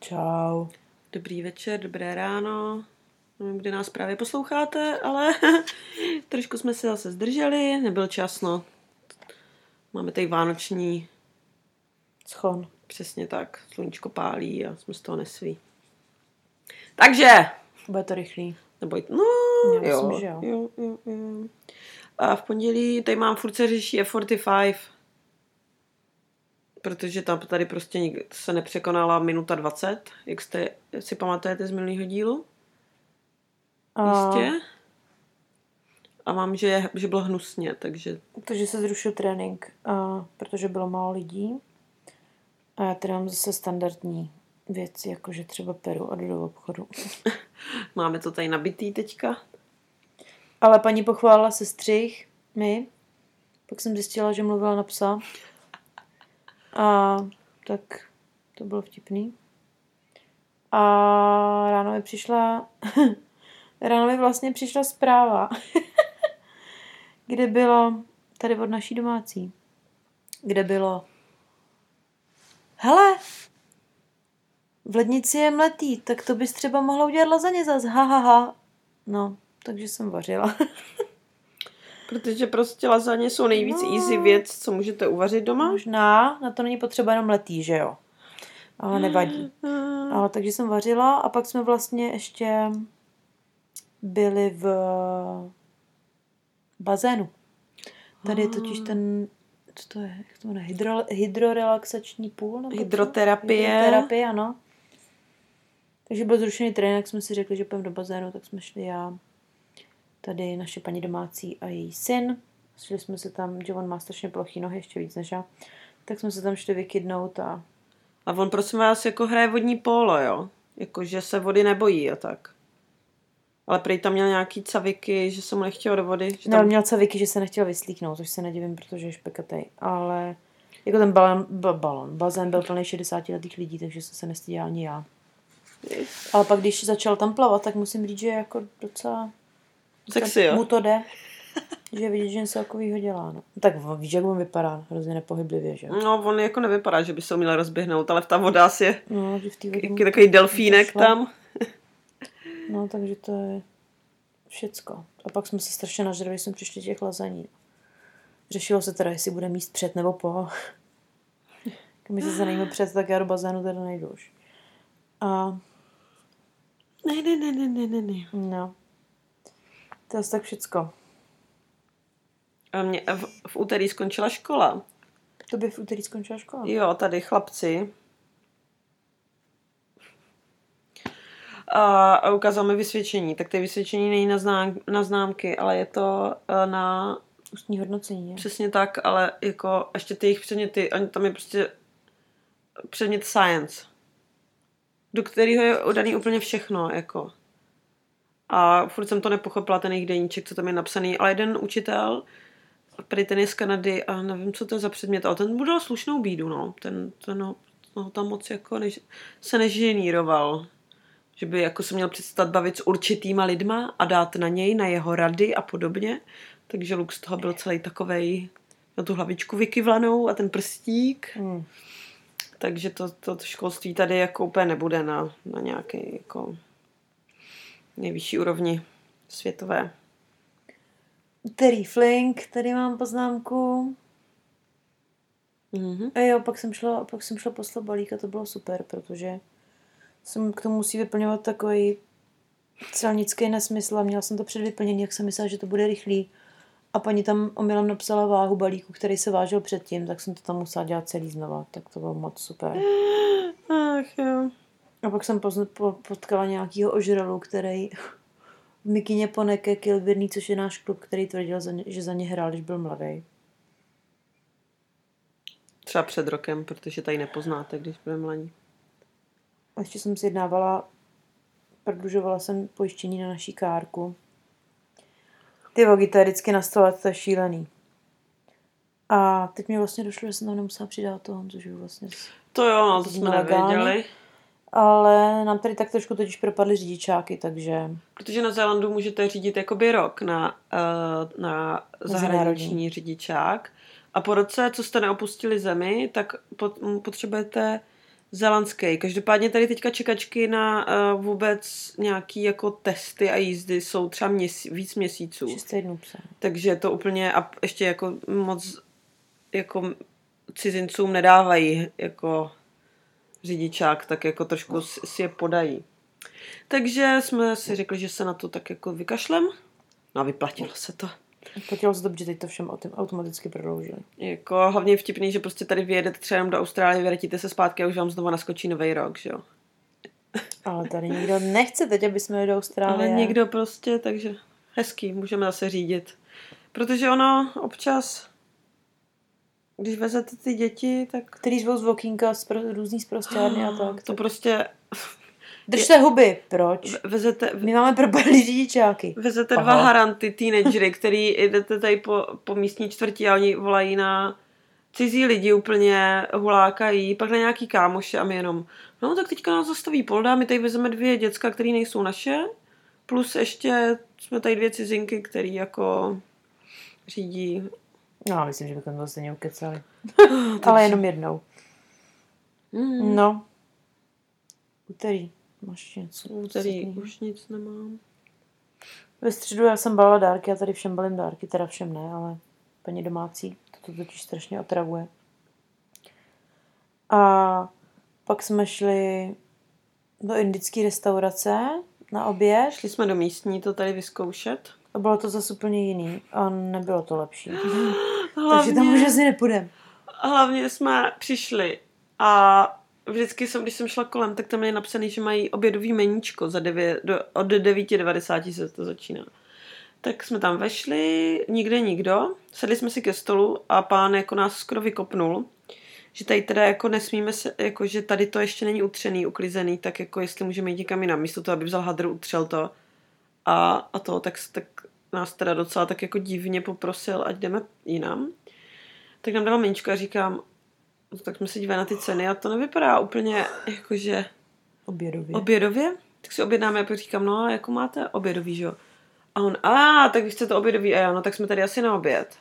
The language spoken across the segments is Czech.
Čau. Dobrý večer, dobré ráno. Nevím, kdy nás právě posloucháte, ale trošku jsme se zase zdrželi, nebyl čas, no. Máme tady vánoční, Schon. přesně tak, sluníčko pálí a jsme z toho nesví. Takže, Bude to rychlý. neboj, no, Já jo, myslím, že jo. jo, jo, jo. A v pondělí tady mám furt se řeší F45, protože tam tady prostě nikdy se nepřekonala minuta 20, jak jste si pamatujete z minulého dílu. A, Jistě. A mám, že, že bylo hnusně, takže Takže se zrušil trénink, a, protože bylo málo lidí. A já teda mám zase standardní věci, jakože třeba peru a jdu do obchodu. máme to tady nabitý teďka. Ale paní pochválila se střih, mi. Pak jsem zjistila, že mluvila na psa. A tak to bylo vtipný. A ráno mi přišla, ráno mi vlastně přišla zpráva, kde bylo, tady od naší domácí, kde bylo, hele, v lednici je mletý, tak to bys třeba mohla udělat lazaně zas, ha, ha, ha. No, takže jsem vařila. Protože prostě lazaně jsou nejvíc No. easy věc, co můžete uvařit doma. Možná, na to není potřeba jenom letý, že jo? Ale nevadí. Ale takže jsem vařila a pak jsme vlastně ještě byli v bazénu. Tady je totiž ten, co to je, jak to jmenuje, hydro, hydrorelaxační půl? Nebo co? Hydroterapie. Hydroterapie, ano. Takže byl zrušený trénink, jsme si řekli, že půjdeme do bazénu, tak jsme šli já, tady naše paní domácí a její syn. Šli jsme se tam, že on má strašně plochý nohy, ještě víc než já. Tak jsme se tam šli vykydnout a A on prosím vás jako hraje vodní polo, jo? Jako, že se vody nebojí a tak. Ale prej tam měl nějaký caviky, že se mu nechtěl do vody. Že Tam... tam... měl caviky, že se nechtěl vyslíknout, což se nedivím, protože je špekatej. Ale jako ten balon, ba, balon, bazén byl plný 60 letých lidí, takže jsem se nestyděla ani já. Ale pak, když začal tam plavat, tak musím říct, že jako docela Sexy, jo? mu to jde. že vidět, že něco takového dělá. No. Tak víš, jak on vypadá, hrozně nepohyblivě, že? No, on jako nevypadá, že by se uměl rozběhnout, ale ta voda asi je No, že v té vodě jaký takový delfínek tam. No, takže to je všecko. A pak jsme se strašně nažrali, když jsme přišli těch lazaní. Řešilo se teda, jestli bude míst před nebo po. Když se nejme před, tak já do bazénu teda nejdu už. A Ne, ne, ne, ne, ne, ne, ne. no. To je tak všecko. A mě v, v úterý skončila škola. To by v úterý skončila škola. Jo, tady chlapci. A, a ukázal mi vysvědčení. Tak ty vysvědčení není na, znám, na známky, ale je to eh, na Ústní hodnocení, je? přesně tak, ale jako ještě ty jejich předměty, oni tam je prostě předmět science, do kterého je udaný úplně všechno, jako. A furt jsem to nepochopila, ten jejich deníček, co tam je napsaný, ale jeden učitel, prý ten je z Kanady a nevím, co to je za předmět, ale ten budal slušnou bídu, no. Ten, ten ho, ho tam moc jako než, se neženíroval. Že by jako se měl přestat bavit s určitýma lidma a dát na něj, na jeho rady a podobně. Takže Lux z toho byl celý takovej na tu hlavičku vykyvlanou a ten prstík. Hmm. Takže to, to školství tady jako úplně nebude na, na nějaké jako nejvyšší úrovni světové. Úterý flink, tady mám poznámku. Mhm. A jo, pak jsem šla, pak jsem šla poslat balík a to bylo super, protože jsem k tomu musí vyplňovat takový celnický nesmysl a měla jsem to před vyplnění, jak jsem myslela, že to bude rychlý. A paní tam omylem napsala váhu balíku, který se vážil předtím, tak jsem to tam musela dělat celý znova, tak to bylo moc super. Ach jo. A pak jsem pozn- po, potkala nějakýho ožralu, který v mikině Poneke Kilbirný, což je náš klub, který tvrdil, že za ně hrál, když byl mladý. Třeba před rokem, protože tady nepoznáte, když bude mladí. A ještě jsem si jednávala, prodlužovala jsem pojištění na naší kárku. Ty vogy, to je vždycky na stole, to je šílený. A teď mi vlastně došlo, že jsem tam nemusela přidat toho, což je vlastně... To jo, no, to jsme nevěděli. Ale nám tady tak trošku totiž propadly řidičáky, takže Protože na Zélandu můžete řídit jakoby rok na, uh, na zahraniční řidičák. A po roce, co jste neopustili zemi, tak pot, m, potřebujete Zelandský. Každopádně tady teďka čekačky na uh, vůbec nějaký jako testy a jízdy jsou třeba měsí, víc měsíců. Týdnů. Takže to úplně a ještě jako moc jako cizincům nedávají jako řidičák, tak jako trošku si si je podají. Takže jsme si řekli, že se na to tak jako vykašlem. No a vyplatilo se to. Platilo se dobře, teď to všem autom- automaticky prodloužili. Jako hlavně je vtipný, že prostě tady vyjedete třeba jenom do Austrálie, vyletíte se zpátky a už vám znovu naskočí nový rok, že jo. Ale tady nikdo nechce teď, aby jsme jeli do Austrálie. Ale někdo prostě, takže hezký, můžeme zase řídit. Protože ono občas, když vezete ty děti, tak Který zvou z Vokínka z pro, různý zprostěrny a tak. to prostě Držte huby. Proč? vezete, My máme propadlý řidičáky. vezete Aha. dva haranty, teenagery, který jdete tady po, po místní čtvrti a oni volají na cizí lidi úplně, hulákají, pak na nějaký kámoše a my jenom, no tak teďka nás zastaví polda, my tady vezeme dvě děcka, které nejsou naše, plus ještě jsme tady dvě cizinky, který jako řídí. No, myslím, že bychom to stejně ukecali. Ale jenom jednou. Mm, No. Úterý. Máš něco? Úterý už nic nemám. Ve středu já jsem balila dárky, já tady všem balím dárky, teda všem ne, ale paní domácí, to to totiž strašně otravuje. A pak jsme šli do indické restaurace na oběd Šli jsme do místní to tady vyzkoušet. A bylo to zase úplně jiný a nebylo to lepší. Hlavně, Takže tam už asi nepůjdem. hlavně jsme přišli a vždycky jsem, když jsem šla kolem, tak tam je napsaný, že mají obědový meníčko za 9, do, od 9.90 se to začíná. Tak jsme tam vešli, nikde nikdo, sedli jsme si ke stolu a pán jako nás skoro vykopnul, že tady teda jako nesmíme se, jako že tady to ještě není utřený, uklizený, tak jako jestli můžeme jít někam jinam, místo toho, aby vzal hadr, utřel to a, a to, tak, tak nás teda docela tak jako divně poprosil, ať jdeme jinam. Tak nám dala meničko a říkám, no, tak jsme se dívali na ty ceny a to nevypadá úplně jakože Obědově. obědově. Tak si objednáme a pak říkám, no a jako máte obědový, že jo? A on, a tak vy chcete obědový a já, no tak jsme tady asi na oběd.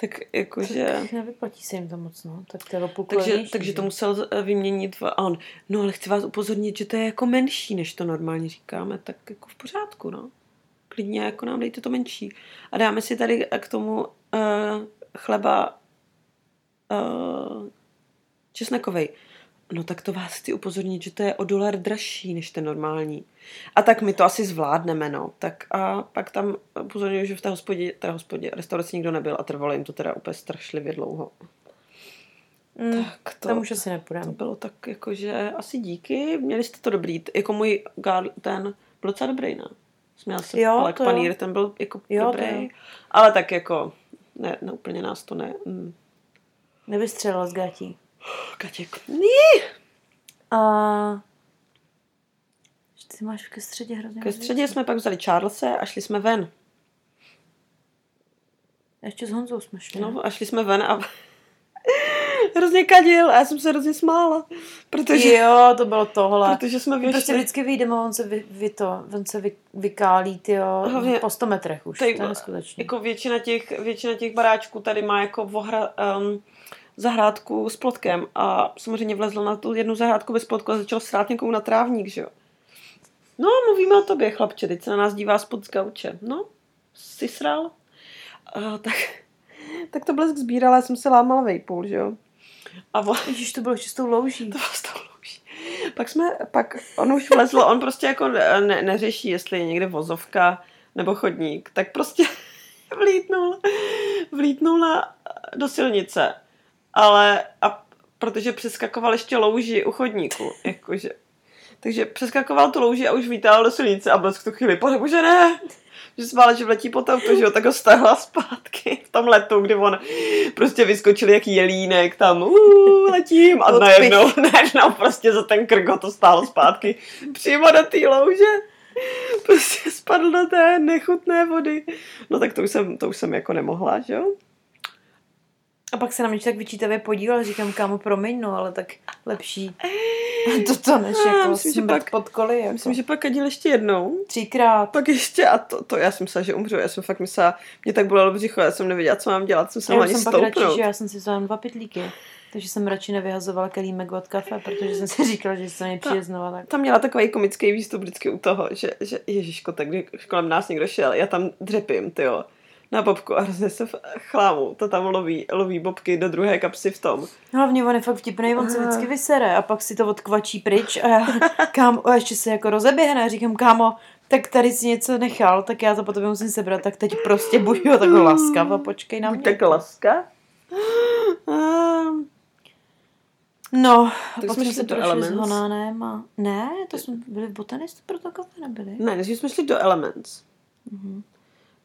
Tak jakože... Tak nevyplatí se jim to moc, no. Tak to Takže, takže že? to musel eh, vyměnit a on, no ale chci vás upozornit, že to je jako menší, než to normálně říkáme, tak jako v pořádku, no. Klidně jako nám dejte to menší. A dáme si tady k tomu uh, chleba uh, česnekovej. No tak to vás chci upozornit, že to je o dolar dražší než ten normální. A tak my to asi zvládneme, no. Tak a pak tam upozorňuji, že v té hospodě, té hospodě, restauraci nikdo nebyl a trvalo jim to teda úplně strašlivě dlouho. Mm, Tak to, tam už asi to nepůjdeme. bylo tak jako, že asi díky, měli jste to dobrý. Jako můj gar, ten byl docela dobrý, ne? Směl se, Jo, ale to panír, ten byl jako Jo, to dobrý. jo. Ale tak jako, ne, ne, úplně nás to ne. Mm. Nevystřelila z gátí. Katěk. A... Ty máš ke středě hrozně Ke středě věcí. jsme pak vzali Charlese a šli jsme ven. Ještě s Honzou jsme šli. No a šli jsme ven a hrozně kadil a já jsem se hrozně smála. Protože, Jo, to bylo tohle. protože jsme My vyšli. prostě vždycky vyjdeme a on se, vy, vy to, on se vy, vykálí, tyjo, Hlavně- po 100 metrech už, Tady- to je neskutečné. Jako většina těch, většina těch baráčků tady má jako vohra, um, zahrádku s plotkem a samozřejmě vlezl na tu jednu zahrádku bez plotku a začal srát někomu na trávník, že jo. No, mluvíme o tobě, chlapče, teď se na nás dívá spod z gauče. No, jsi sral? A, tak, tak to blesk sbírala, já jsem se lámala vejpůl, že jo. A on, Ježiš, to bylo ještě s tou louží. to vás to louží. Pak jsme, pak on už vlezl, on prostě jako ne, neřeší, jestli je někde vozovka nebo chodník, tak prostě vlítnul, vlítnul na, do silnice. Ale, a protože přeskakoval ještě louži u chodníku, jakože. Takže přeskakoval tu louži a už vítál do silnice a byl v tu chvíli, pane bože ne, že smále, že vletí po auto, že jo, tak ho stáhla zpátky v tom letu, kdy on prostě vyskočil jak jelínek tam, uh, letím a najednou, najednou prostě za ten krk ho to stálo zpátky přímo do té louže. Prostě spadl do té nechutné vody. No tak to už jsem, to už jsem jako nemohla, že jo? A pak se na mě tak vyčítavě podíval, říkám, kámo, promiň, no, ale tak lepší toto než jako myslím, že pak- pod koly, jako. Myslím, že pak kadil ještě jednou. Třikrát. Pak ještě a to, to já jsem myslela, že umřu. Já jsem fakt myslela, mě tak bolelo břicho, já jsem nevěděla, co mám dělat, jsem se ani jsem pak radši, stoupnout. že já jsem si vzala dva pytlíky. Takže jsem radši nevyhazovala kelímek od kafe, protože jsem si říkala, že se mi přijde znova tak. Tam měla takový komický výstup vždycky u toho, že, že Ježiško, tak kolem nás někdo šel, já tam dřepím, ty jo na bobku a hrozně se v chlámu. To tam loví, loví bobky do druhé kapsy v tom. Hlavně on je fakt vtipný, on se vždycky vysere a pak si to odkvačí pryč a já, kámo, a ještě se jako rozeběhne a říkám, kámo, tak tady si něco nechal, tak já to potom musím sebrat, tak teď prostě buď ho tak laskav a počkej na mě. Tak laska? No, Tak pak jsme šli do Elements. Honánem a... Ne, to jsme byli v botanistu pro to kafe, nebyli? Ne, než jsme šli do Elements.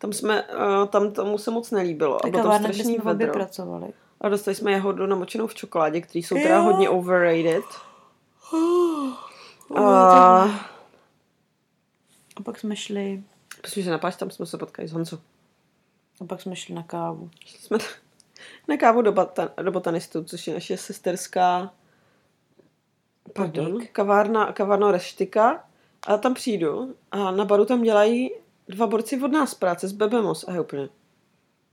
Tam jsme, uh, tam tomu se moc nelíbilo. A Tak bylo tam strašný vedro. pracovali. A dostali jsme jahodu namočenou v čokoládě, které jsou teda Jo. hodně overrated. A A pak jsme šli, myslím, že na páč tam jsme se potkali s Honzou. a pak jsme šli na kávu. Šli jsme na kávu do, bata, do botanistů, což je naše sesterská pardon, kavárna, kavárna Reštika. A tam přijdu a na baru tam dělají dva borci od nás práce z Bebemos. A je úplně,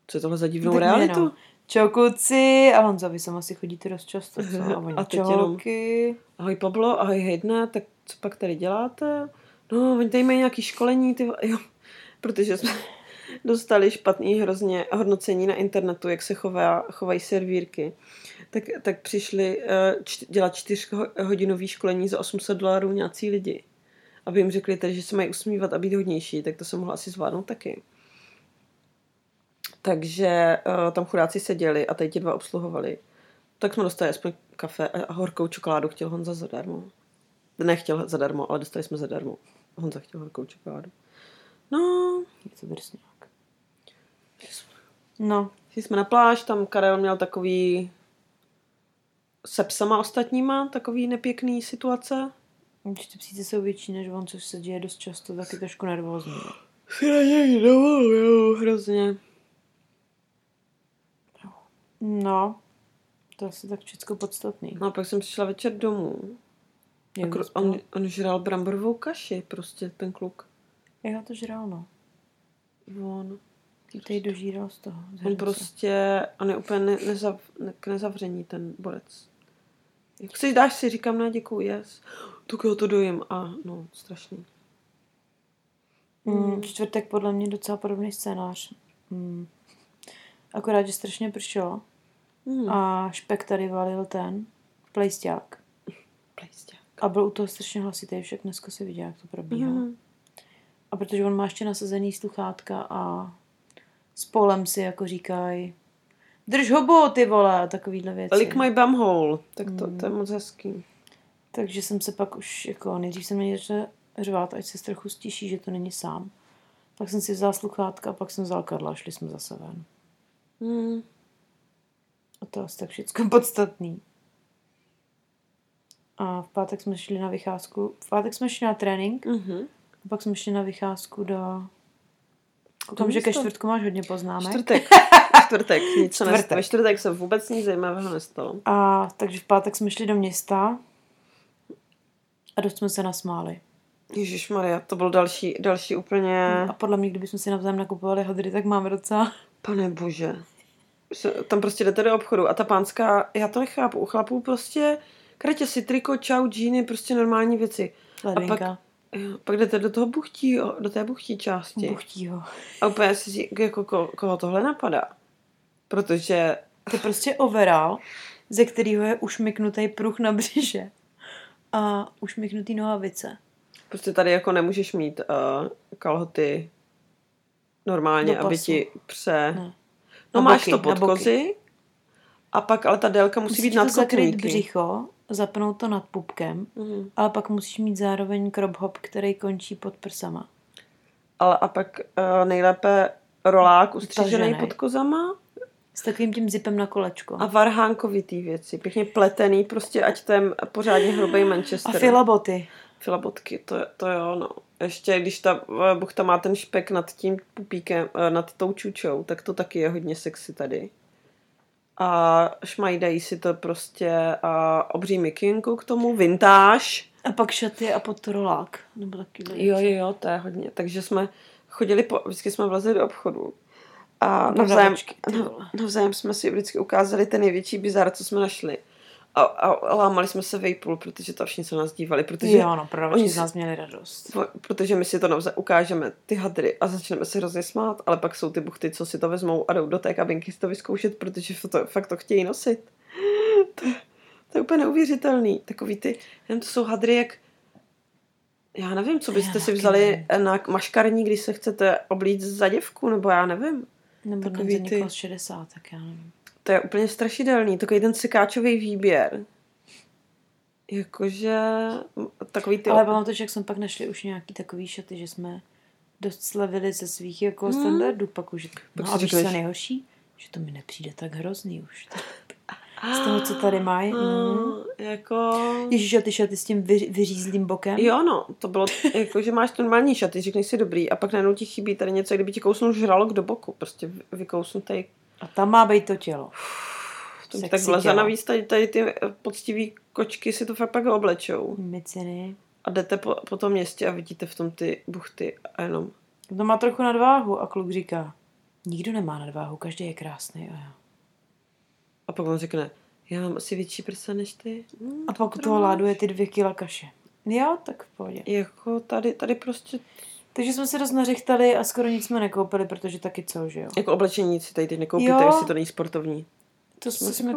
co je tohle za divnou Tak realitu? jenom, Čau kluci, a Honza, vy sem asi chodíte dost často, co? A oni, A teď jenom-. Ahoj Pablo, ahoj Hejdne, tak co pak tady děláte? No, oni tady mají nějaký školení, ty, jo. Protože jsme dostali špatný hrozně hodnocení na internetu, jak se chová, chovají servírky. Tak, tak přišli eh, čty, dělat čtyřhodinový školení za 800 dolarů nějací lidi. Aby jim řekli tedy, že se mají usmívat a být hodnější, tak to jsem mohla asi zvládnout taky. Takže uh, tam chudáci seděli a tady ti dva obsluhovali. Tak jsme dostali aspoň kafe a a horkou čokoládu chtěl Honza zadarmo. Nechtěl zadarmo, ale dostali jsme zadarmo. Honza chtěl horkou čokoládu. No, Je to drsňák. No, šli jsme na pláž, tam Karel měl takový se psama ostatníma, takový nepěkný situace. Když ty psíci jsou větší než on, což se děje dost často, tak je trošku nervózní. Si na něj dovolujou hrozně. No, to je asi tak všechno podstatný. No a pak jsem přišla večer domů. A Jak kru- on, on žral bramborovou kaši, prostě ten kluk. Já to žral, no. On, Ty tady dožíral z toho. z on prostě, on je úplně ne, nezav, ne, k nezavření ten borec. Jak si dáš si, říkám, ne, děkuji, yes. Tak jo, to dojím. A no, strašný. Mm, čtvrtek podle mě docela podobný scénář. Mm. Akorát, že strašně pršelo Hmm. a špek tady valil ten plejsťák. Plejsťák. A byl u toho strašně hlasitý, však dneska si viděl, jak to probíhá. Mhm. A protože on má ještě nasazený sluchátka a s polem si jako říkají drž hobo, ty vole, a takovýhle věci. Lick my bumhole. Tak to, Hmm. to je moc hezký. Takže jsem se pak už, jako nejdřív jsem mě začala řvát, ať se trochu stiší, že to není sám. Pak jsem si vzala sluchátka a pak jsem vzal Karla a šli jsme zase ven. Hmm. A to je asi tak všechno podstatný. A v pátek jsme šli na vycházku. V pátek jsme šli na trénink Mhm. a pak jsme šli na vycházku do... Koukám, že ke čtvrtku máš hodně poznámek. Čtvrtek. Čtvrtek. Nic Čtvrtek. nestalo. Ve čtvrtek se vůbec nic zajímavého nestalo. A takže v pátek jsme šli do města a dost jsme se nasmáli. Ježíš Maria, to byl další, další úplně... A podle mě, kdybychom si navzájem nakupovali hadry, tak máme docela... Pane bože. Tam prostě jdete do obchodu a ta pánská, já to nechápu, u chlapů prostě kratě si triko, čau, džíny, prostě normální věci. Ledvinka. Jo, pak jdete do toho buchtího, do té buchtí části. Buchtího. A úplně si jako ko, koho tohle napadá. Protože To je prostě overall, ze kterého je ušmyknutý pruh na břiše a ušmyknutý nohavice. prostě tady jako nemůžeš mít uh, kalhoty normálně, aby ti pře... Ne. No Na máš boky, to pod kozy a pak ale ta délka musí, být Musíš nad to zakrýt břicho, zapnout to nad pupkem, Mhm. ale pak musíš mít zároveň crop hop, který končí pod prsama. Ale a pak uh, nejlépe rolák ustřížený pod kozama S takovým tím zipem na kolečko. a varhánkovitý věci. Pěkně pletený, prostě ať to je pořádně hrubý A Manchester. filaboty. Filabotky, to, je- to jo, no. Ještě když ta eh, buchta má ten špek nad tím pupíkem, eh, nad tou čučou, tak to taky je hodně sexy tady. A šmajdají si to prostě a obří mikinku k tomu, vintáž. A pak šaty a pod to rolák. Nebo taky Jo, jo, jo, to je hodně. Takže jsme chodili, po, vždycky jsme vlezli do obchodu A navzájem, navzájem jsme si vždycky ukázali ten největší bizar, co jsme našli. A, a, a lámali jsme se vejpůl, protože to všichni se nás dívali, protože, Jo, no, prodavači oni z nás měli radost. protože my si to navzájem ukážeme, ty hadry, a začneme se hrozně smát, ale pak jsou ty buchty, co si to vezmou a jdou do té kabinky si to vyzkoušet, protože to, fakt to chtějí nosit. To, je- to je úplně neuvěřitelný. Takový ty, jen to jsou hadry, jak já nevím, co byste Já si vzali na maškarní, když se chcete oblít za děvku, nebo já nevím. Nebo Takový ty- ty... 60, tak já nevím. To je úplně strašidelný. Takový ten sekáčový výběr. Jakože takový ty... Ale pamatuješ, jak jsme pak našli už nějaký takový šaty, že jsme dost slevili ze svých jako Hmm. standardů, pak už. Pak No a víš, co nejhorší? Že to mi nepřijde tak hrozný už. Z toho, co tady mají. Mm. Jako... Ježíš, a ty šaty s tím vyř, vyřízlým bokem? Jo, no, to bylo jako, že máš normální šaty, řekneš si dobrý a pak najednou ti chybí tady něco, kdyby ti kousnul žralok do boku, prostě vy- vykousnutý. A tam má být to tělo. To Sexy tak vleze tělo. navíc tady, tady ty eh, poctivý kočky si to fakt pak oblečou. Miciny. A jdete po, po tom městě a vidíte v tom ty buchty a jenom To má trochu nadváhu a kluk říká, nikdo nemá nadváhu, každý je krásný. A, já. A pak on řekne, já mám asi větší prsa než ty. Hmm, a pak toho láduje ty dvě kila kaše. Jo, tak v pohodě. Jako tady, tady prostě, Takže jsme se dost nařichtali a skoro nic jsme nekoupili, protože taky co, že jo? jako oblečení si tady teď nekoupíte, Jo. jestli to není sportovní. To jsme si jsme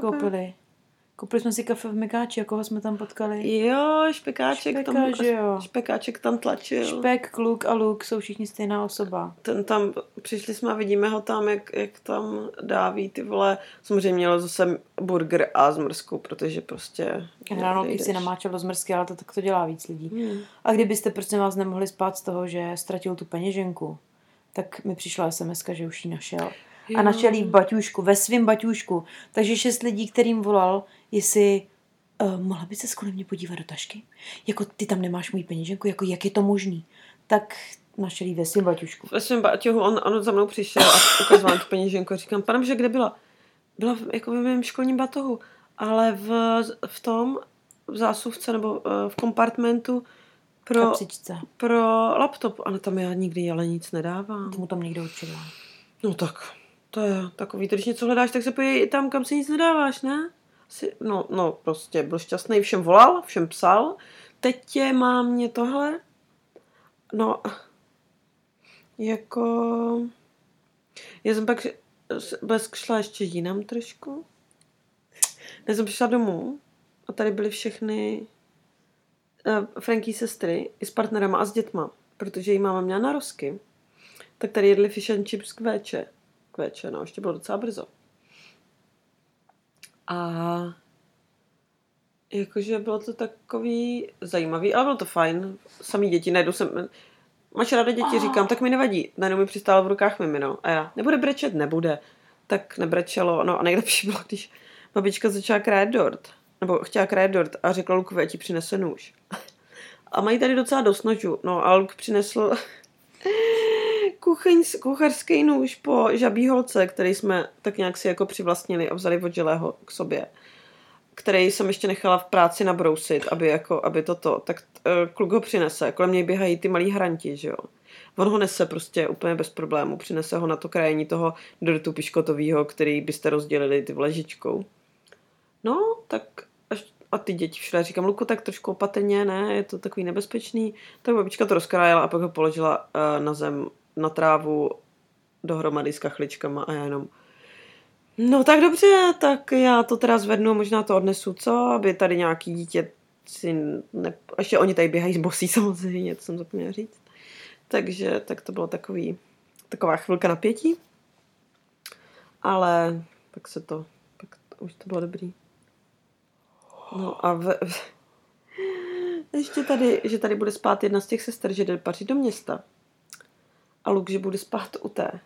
koupili. jsme si kafe v Mykáči, a koho jsme tam potkali. Jo, špekáček, Špeka, tam, že jo. špekáček tam tlačil. Špek, kluk a luk jsou všichni stejná osoba. ten tam, přišli jsme a vidíme ho tam, jak, jak tam dáví ty vole. Samozřejmě mělo zase burger a zmrzku, protože prostě... Ráno si namáčel do zmrzky, ale to tak to dělá víc lidí. Hmm. A kdybyste prostě vás nemohli spát z toho, že ztratil tu peněženku, tak mi přišla sms že už ji našel. A Jo. našel jí v baťůžku, ve svém baťůžku. Takže šest lidí, kterým volal, jestli uh, mohla by se kvůli mě podívat do tašky? Jako ty tam nemáš můj peněženku, jako jak je to možný? Tak našel jí ve svém baťůžku. Ve svém baťohu on, on za mnou přišel a ukazoval tu peněženku. A říkám, pane, že kde byla? Byla v, jako ve mém školním batohu, ale v, v tom, v zásuvce nebo eh, v kompartmentu pro, Kapsičce. pro laptop. Ale tam já nikdy ale nic nedávám. Tomu tam někdo určil. No tak, to je takový, když něco hledáš, tak se pojď tam, kam si nic nedáváš, ne? Asi, no, no, prostě byl šťastný, všem volal, všem psal, teď tě má mě tohle, no, jako, já jsem pak bez šla ještě jinam trošku, já jsem přišla domů a tady byly všechny uh, Franky sestry i s partnerama a s dětma, protože jí máma měla narozky tak tady jedli fish and chips k véče. K véče, no, ještě bylo docela brzo. A jakože bylo to takový zajímavý, ale bylo to fajn. Samý děti, najednou jsem... Máš ráda děti, říkám, tak mi nevadí. Najednou mi přistálo v rukách mimino. A já, nebude brečet? Nebude. Tak nebrečelo. No a nejlepší bylo, když babička začala krájet dort. Nebo chtěla krájet dort a řekla Lukovi, ať ti přinese nůž. A mají tady docela dost nožů. No a Luk přinesl kuchyň, kuchařský nůž po žabí holce, který jsme tak nějak si jako přivlastnili a vzali od k sobě. Který jsem ještě nechala v práci nabrousit, aby, jako, aby toto, tak uh, kluk ho přinese. Kolem něj běhají ty malí hranti, že jo. On ho nese prostě úplně bez problému. Přinese ho na to krajení toho dortu piškotového, který byste rozdělili ty vležičkou. No, tak a ty děti všude říkám, Luku, tak trošku opatrně, ne, je to takový nebezpečný. Tak babička to rozkrájela a pak ho položila uh, na zem, na trávu, dohromady s kachličkama a já jenom No tak dobře, tak já to teda zvednu, možná to odnesu, co? Aby tady nějaký dítě si ne... Ještě oni tady běhají z bosí samozřejmě, to jsem zapomněla říct. Takže tak to bylo takový, taková chvilka napětí. Ale pak se to, pak to, už to bylo dobrý. No a v, ještě tady, že tady bude spát jedna z těch sester, že jde pařit do města. A Luk, že bude spát u té,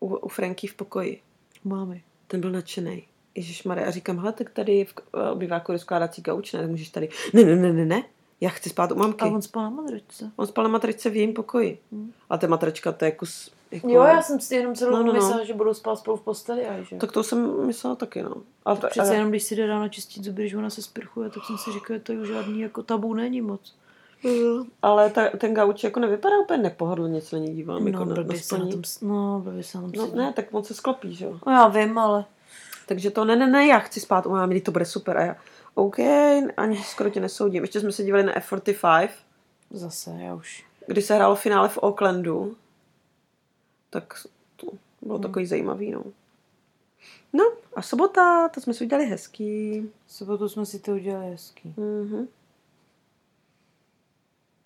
u, u Franky v pokoji. Máme. Ten byl nadšený. Ježíš a říkám, hele, tak tady v eh, obýváku je skládací gauč, ne, tak můžeš tady. Ne, ne, ne, ne, ne, já chci spát u mamky. A On, spal na madračce. on spal na matričce v jejím pokoji. Hmm. A ta matrička, to je kus... Jako, Jo, já jsem si jenom celou No, no, no, myslela, že budou spát spolu v posteli. A že? Tak to jsem myslela taky, no. Ale to, Přece jenom když si jde ráno čistit zuby, když ona se sprchuje, tak jsem si říkala, že to už žádný jako tabu není moc. Ale ta, ten gauč jako nevypadá úplně nepohodlně, co na něj dívám. No, jako na, na se na tom, no, blbě se na tom No ne, tak moc se sklopí, že jo. No, já vím, ale Takže to ne, ne, ne, já chci spát u mámy, to bude super. A já, OK, ani skoro tě nesoudím. Ještě jsme se dívali na F45, zase, já už. kdy se hrálo finále v Aucklandu. Tak to bylo takový zajímavý, no. No a sobota, to jsme si udělali hezký. Sobotu jsme si to udělali hezký. Mhm.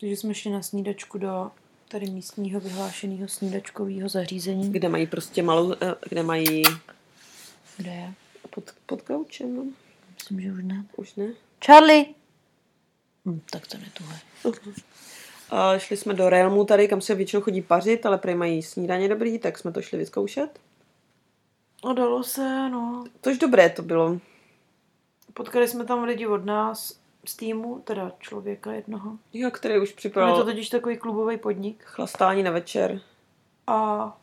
Takže jsme šli na snídačku do tady místního vyhlášeného snídačkového zařízení. Kde mají prostě malou, eh, kde mají Kde je? pod, pod gaučem, no. Myslím, že už ne. Už ne. Charlie! Hm, tak to ne tohle. A šli jsme do Realmu tady, kam se většinou chodí pařit, ale prý mají snídaně dobrý, tak jsme to šli vyzkoušet. A dalo se, no. Tož dobré to bylo. Potkali jsme tam lidi od nás z týmu, teda člověka jednoho. Jo, který už Je to připravil totiž takový klubový podnik. chlastání na večer. A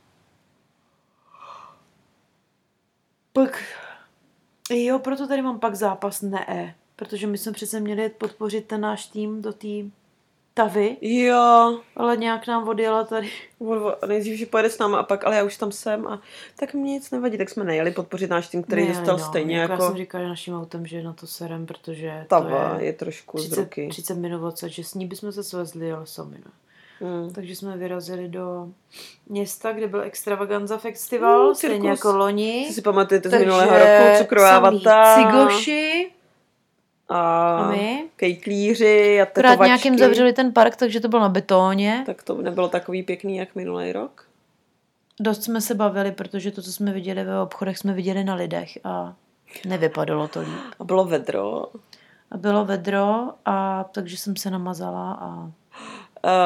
pak, jo, proto tady mám pak zápas ne, protože my jsme přece měli podpořit ten náš tým do té Tavy, Jo, ale nějak nám odjela tady. Nejdřív, že pojede s náma a pak, ale já už tam jsem a tak mi nic nevadí, tak jsme nejeli podpořit náš tým, který Ne, dostal no, stejně jako... jako, Já jsem říkala naším autem, že na to serem, protože Tava, to je, je, trošku z 30, ruky. 30 minut odsaď, že s ní bychom se svezli, ale sami ne. Mm. Takže jsme vyrazili do města, kde byl Extravaganza Festival, Mm, stejně jako loni. Si pamatujete z minulého roku? Cukrová vata Cigoši a, a my. kejklíři a Akorát tetovačky. nějakým zavřeli ten park, takže to bylo na betóně. Tak to nebylo takový pěkný, jak minulý rok. Dost jsme se bavili, protože to, co jsme viděli ve obchodech, jsme viděli na lidech a nevypadalo to líp. A bylo vedro. A bylo vedro, a takže jsem se namazala a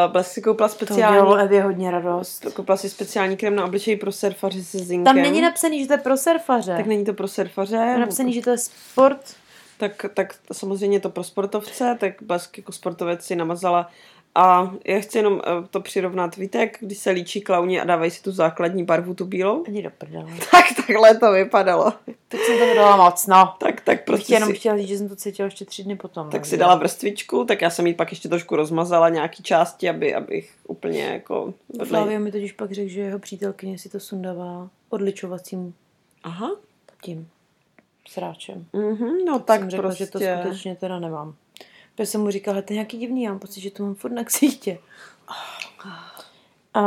Uh, byla si koupila to speciální, udělalo Evě hodně radost. koupila si speciální krém na obličej pro surfaře se zinkem. Tam není napsaný, že to je pro surfaře. Tak není to pro surfaře. Je napsaný, že to je sport. Tak, tak samozřejmě to pro sportovce, tak Blesk jako sportovec si namazala a já chci jenom eh, to přirovnat. Víte, jak když se líčí klauni a dávají si tu základní barvu, tu bílou? Ani do prdele. Tak takhle to vypadalo. Teď jsem to dala moc, no. Tak, tak Prostě prostě jenom si, chtěla říct, že jsem to cítila ještě tři dny potom. tak no, si dala vrstvičku, tak já jsem jí pak ještě trošku rozmazala nějaký části, aby, abych úplně jako... vedle- Flavio mi totiž pak řekl, že jeho přítelkyně si to sundává odličovacím Aha. tím sráčem. Mhm, no Tak tak jsem řekla, prostě... že to skutečně teda nemám. Protože jsem mu říkala, to je nějaký divný, já mám pocit, že to mám furt na ksítě. A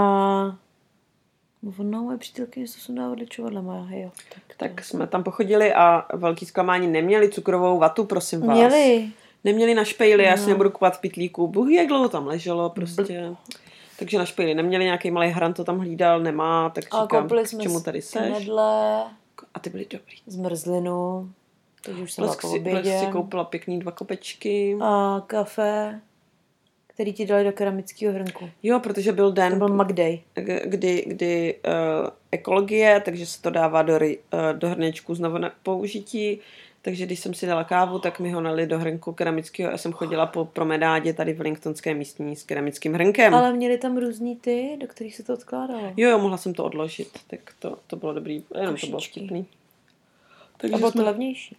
no, moje přítelkyně se sundá odličovadle, má, jo. Tak, to- Tak jsme tam pochodili a velký zklamání neměli cukrovou vatu, prosím vás. Měli. Neměli na špejli, já si No. nebudu kupovat v pitlíku. Bůh jak dlouho tam leželo prostě. Takže na špejli neměli, nějaký malý hran to tam hlídal, nemá, tak A říkám, koupili k jsme čemu si tady seš? knedle, A ty byly dobrý. zmrzlinu, takže už jsem Blesk si, Blesk si koupila pěkný dva kopečky. A kafe, který ti dali do keramického hrnku. Jo, protože byl To den, byl Magday. kdy, kdy uh, ekologie, takže se to dává do, uh, do hrnečku znovu na použití. Takže když jsem si dala kávu, tak mi ho nali do hrnku keramického a jsem chodila po promenádě tady v Lincolnské místní s keramickým hrnkem. Ale měli tam různý ty, do kterých se to odkládalo. Jo, jo, mohla jsem to odložit, tak to, to bylo dobrý, jenom to bylo Košičky. vtipný. A Takže bylo to jsme... levnější.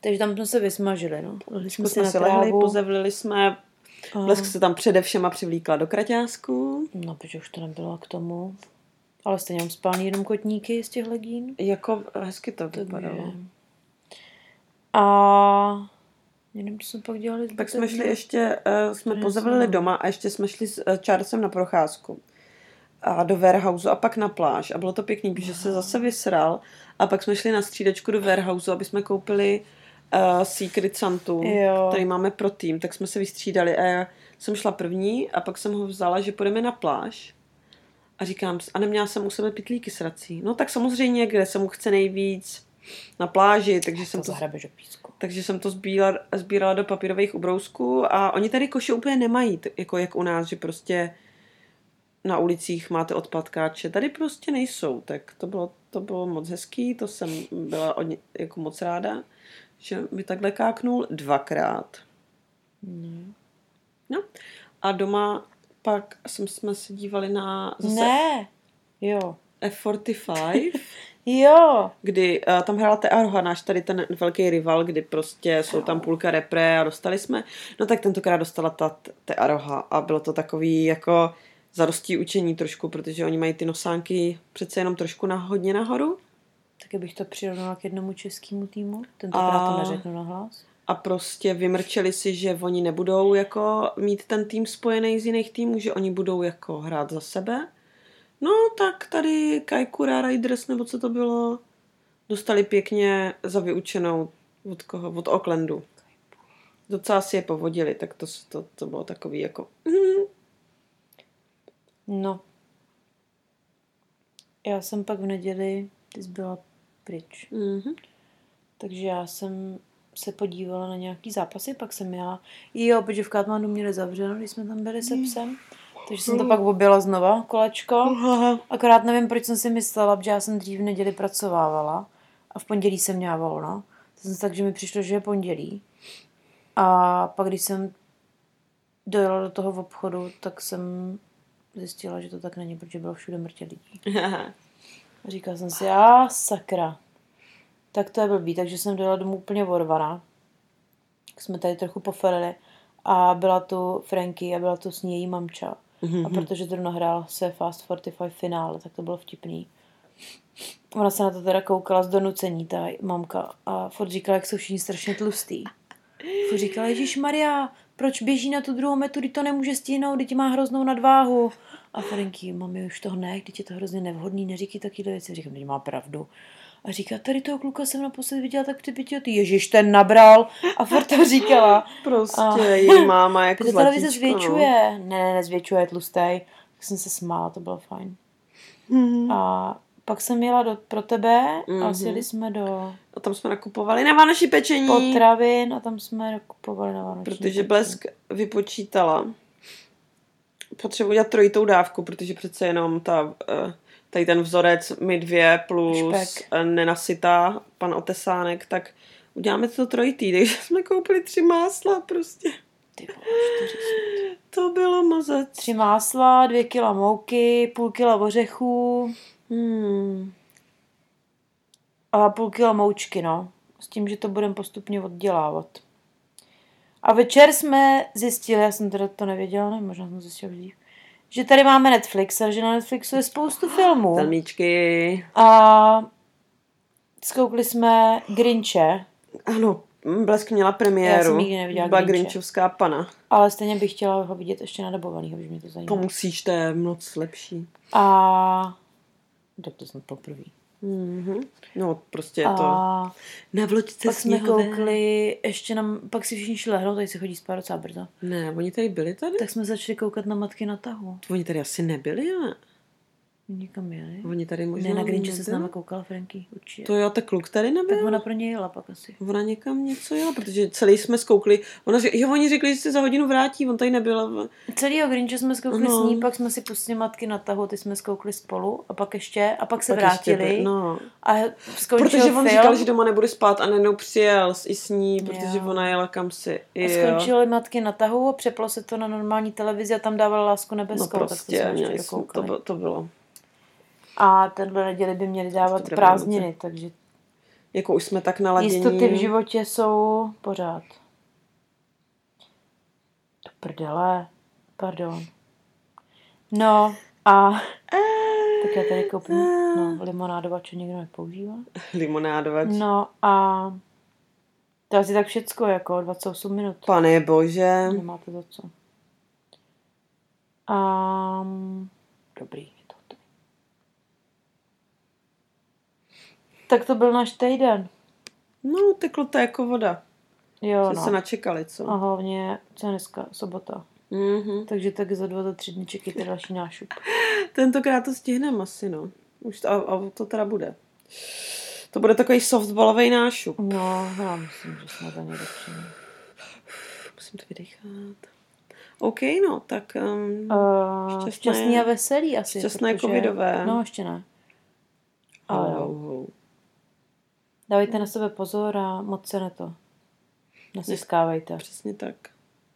Takže tam jsme se vysmažili, no. Lehli jsme jsme si lehli, pozevlili jsme, A- Blesk se tam především přivlíkla do kraťásku. No, protože už to nebylo k tomu. Ale stejně mám spálný jenom kotníky z těch legín. Jako hezky to vypadalo. Takže... A... Nevím, co jsme pak dělali. Pak jsme šli ještě, uh, jsme pozavili doma a ještě jsme šli s uh, Charlesem na procházku. A do warehouse a pak na pláž. A bylo to pěkný, protože se zase vysral. A pak jsme šli na střídečku do warehouse, aby jsme koupili uh, Secret Santu, Jo. který máme pro tým. Tak jsme se vystřídali a já jsem šla první a pak jsem ho vzala, že půjdeme na pláž. A říkám, a neměla jsem u sebe pitlíky s rací. No tak samozřejmě, kde se mu chce nejvíc na pláži, takže jsem To to zahrabeš do písku. takže jsem to sbírala, sbírala do papírových ubrousků a oni tady koše úplně nemají, jako jak u nás, že prostě na ulicích máte odpadkáče. Tady prostě nejsou, tak to bylo, to bylo moc hezký, to jsem byla od, ně- jako moc ráda, že mi takhle káknul dvakrát. Ne. No a doma pak jsme se dívali na zase ne. Jo. F45. Jo. kdy uh, tam hrála Tearoha, náš tady ten velký rival, kdy prostě jsou tam půlka repre a dostali jsme. No tak tentokrát dostala ta Tearoha a bylo to takový jako zarostí učení trošku, protože oni mají ty nosánky přece jenom trošku na, hodně nahoru. Taky bych to přirovnala k jednomu českému týmu. Tentokrát A- to neřeknu na hlas. A prostě vymrčeli si, že oni nebudou jako mít ten tým spojený z jiných týmů, že oni budou jako hrát za sebe. No tak tady Kaikura Riders, nebo co to bylo, dostali pěkně za vyučenou od koho? Od Oaklandu. Docela si je povodili, tak to, to, to bylo takový jako... mm, No. Já jsem pak v neděli, ty jsi byla pryč. mhm. Takže já jsem se podívala na nějaký zápasy, pak jsem jela. Jo, protože v Katmandu měli zavřeno, když jsme tam byli se psem. Takže jsem to pak objela znova, kolečko. Akorát nevím, proč jsem si myslela, protože já jsem dřív v neděli pracovávala a v pondělí jsem měla volno. To jsem si tak, že mi přišlo, že je pondělí. A pak, když jsem dojela do toho obchodu, tak jsem zjistila, že to tak není, protože bylo všude mrtě lidí. A říkala jsem si, a sakra. Tak to je blbý, takže jsem dojela domů úplně orvaná. Jsme tady trochu poferili a byla tu Franky a byla tu s ní její mamča. A protože zrovna hrál se Fast 45 finále, tak to bylo vtipný. Ona se na to teda koukala z donucení, ta mamka, a furt říkala, jak jsou všichni strašně tlustý. Furt říkala, Ježíš Maria, proč běží na tu druhou metu, když to nemůže stihnout, teď má hroznou nadváhu. A Franky, mami, už to ne, teď je to hrozně nevhodný, neříkej takovýhle věci. Říkám, teď má pravdu. A říká, tady toho kluka jsem naposled viděla tak při pěti lety. Ježíš, ten nabral. A furt to říkala. Prostě A- její máma jako Ta televize zlatíčko, zvětšuje. Ne, ne, nezvětšuje, je tlustej. Tak jsem se smála, to bylo fajn. No. A pak jsem jela do, pro tebe a Mhm. sjeli jsme do A tam jsme nakupovali na vánoční pečení. potravin a tam jsme kupovali na vánoční Protože pečení. Blesk vypočítala. Potřebuji udělat trojitou dávku, protože přece jenom ta, eh, tady ten vzorec my dvě plus Špek. eh, nenasytá pan Otesánek, tak uděláme to trojitý, takže jsme koupili tři másla prostě. Ty vole. To bylo mazec. Tři másla, dvě kila mouky, půl kila ořechů Hmm. a půl kila moučky, no. S tím, že to budeme postupně oddělávat. A večer jsme zjistili, já jsem teda to nevěděla, ne, možná jsem zjistila dřív, že tady máme Netflix a že na Netflixu je spoustu filmů. Telníčky. A zkoukli jsme Grinche, Ano, Blesk měla Já premiéru. jsem nikdy neviděla Byla Grinche. Grinčovská pana. ale stejně bych chtěla ho vidět ještě nadabovanýho, protože mě to zajímá. To musíš, to je moc lepší. A tak to snad poprvé. Mhm. No, prostě je to A na vločce pak jsme koukli, ještě nám, pak si všichni šli lehnout, tady se chodí spát docela brzo. Ne, oni tady byli tady? Tak jsme začali koukat na matky na tahu. Oni tady asi nebyli, ale Někam jeli. oni tady možná Ne, na Grinche se s náma koukala Franky, určitě. To jo, tak kluk tady Tak nebyl. ona pro něj jela pak asi. Ona někam něco jela, protože celý jsme zkoukli. Ona řek, jo, oni řekli, že se za hodinu vrátí, on tady nebyl. Celýho Grinche jsme zkoukli No. s ní, pak jsme si pustili matky na tahu, ty jsme zkoukli spolu a pak ještě, a pak se Pak ještě vrátili. by- No. A skončil Protože on film. říkal, že doma nebude spát a najednou přijel i s ní, protože Jo. ona jela kam si. A Jo. skončily matky na tahu a přeplo se to na normální televizi a tam dávali lásku No nebeskou, tak to prostě, jsme ještě to, to bylo. A tenhle neděli by měli dávat prázdniny, takže Jako už jsme tak naladění. jistoty v životě jsou pořád. Do prdele, pardon. No a tak já tady koupím no, limonádovač, nikdo nepoužívá. Limonádovač. No a to asi tak všecko, jako 28 minut. Pane bože. Nemáte za co. Um, dobrý, je to hotový. Tak to byl náš týden. No, teklo to jako voda. Jo, se no. načekali, co? A hlavně, co je dneska? Sobota. Mhm. Takže tak za dva, za tři dny čekejte další nášup. Tentokrát to stihneme asi, no. Už to, a, a to teda bude. To bude takový softballový nášup. No, já myslím, že jsme za ně dopření. Musím to vydechat. OK, no, tak um, Uh, Šťastné- šťastný a veselý asi. šťastné covidové. No, ještě ne. Ale jo. Dávejte na sebe pozor a moc se na to. Nesiskávejte. Přesně tak.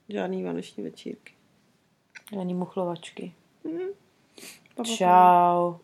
Žádný vánoční večírky. Ani muchlovačky. Pa. Čau.